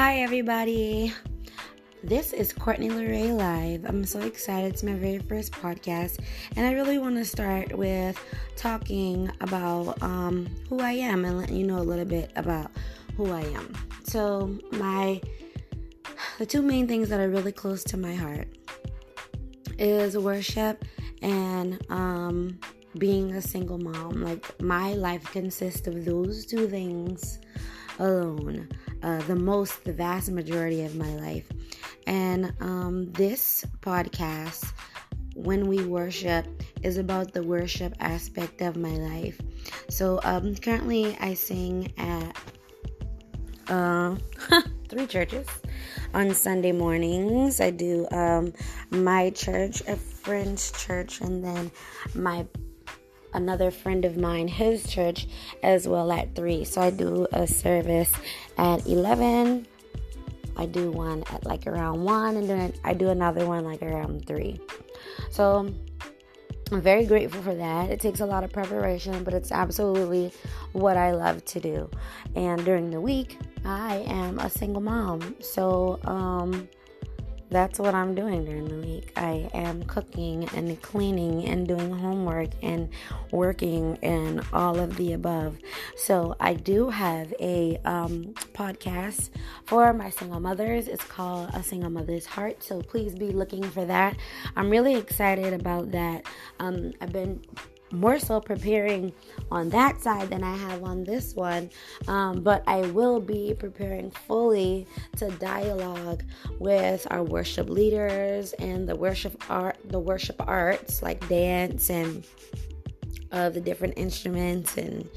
Hi, everybody. This is Courtney Lorray Live. I'm so excited. It's my very first podcast, and I really want to start with talking about um, who I am and letting you know a little bit about who I am. So, my the two main things that are really close to my heart is worship and um, being a single mom. Like my life consists of those two things alone. Uh, the most, the vast majority of my life. And um, this podcast, when we worship, is about the worship aspect of my life. So um, currently, I sing at uh, three churches on Sunday mornings. I do um, my church, a friend's church, and then my another friend of mine, his church, as well at 3. So I do a service at 11. I do one at like around 1, and then I do another one like around 3. So I'm very grateful for that. It takes a lot of preparation, but it's absolutely what I love to do. And during the week, I am a single mom. So, um, that's what I'm doing during the week. I am cooking and cleaning and doing homework and working and all of the above. So I do have a um, podcast for my single mothers. It's called A Single Mother's Heart. So please be looking for that. I'm really excited about that. Um, I've been more so preparing on that side than I have on this one. Um, but I will be preparing fully to dialogue with our worship leaders and the worship art, the worship arts like dance and of the different instruments and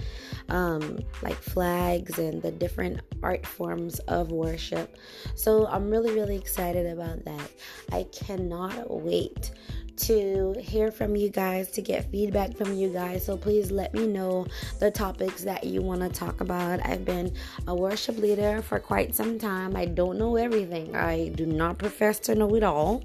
um, like flags and the different art forms of worship. So I'm really, really excited about that. I cannot wait to hear from you guys, to get feedback from you guys. So please let me know the topics that you want to talk about. I've been a worship leader for quite some time. I don't know everything, I do not profess to know it all.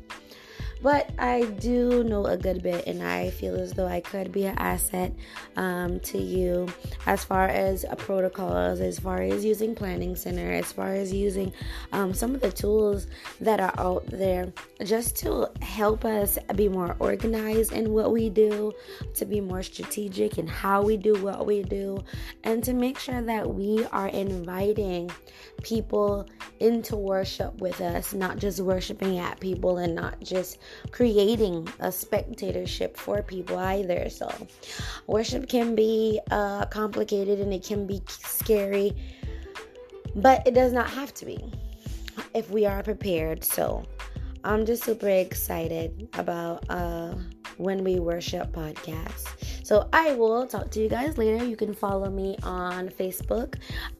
But I do know a good bit, and I feel as though I could be an asset um, to you as far as protocols, as far as using Planning Center, as far as using um, some of the tools that are out there just to help us be more organized in what we do, to be more strategic in how we do what we do, and to make sure that we are inviting people into worship with us, not just worshiping at people and not just creating a spectatorship for people either. So, worship can be uh, complicated and it can be scary, but it does not have to be if we are prepared. So, I'm just super excited about uh, when we worship podcast. So I will talk to you guys later. You can follow me on Facebook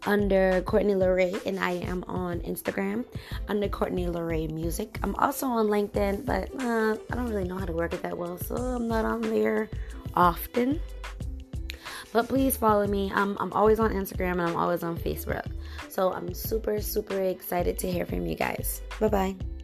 under Courtney Lorray, and I am on Instagram under Courtney Lorray Music. I'm also on LinkedIn, but uh, I don't really know how to work it that well, so I'm not on there often. But please follow me. I'm, I'm always on Instagram and I'm always on Facebook. So I'm super, super excited to hear from you guys. Bye bye.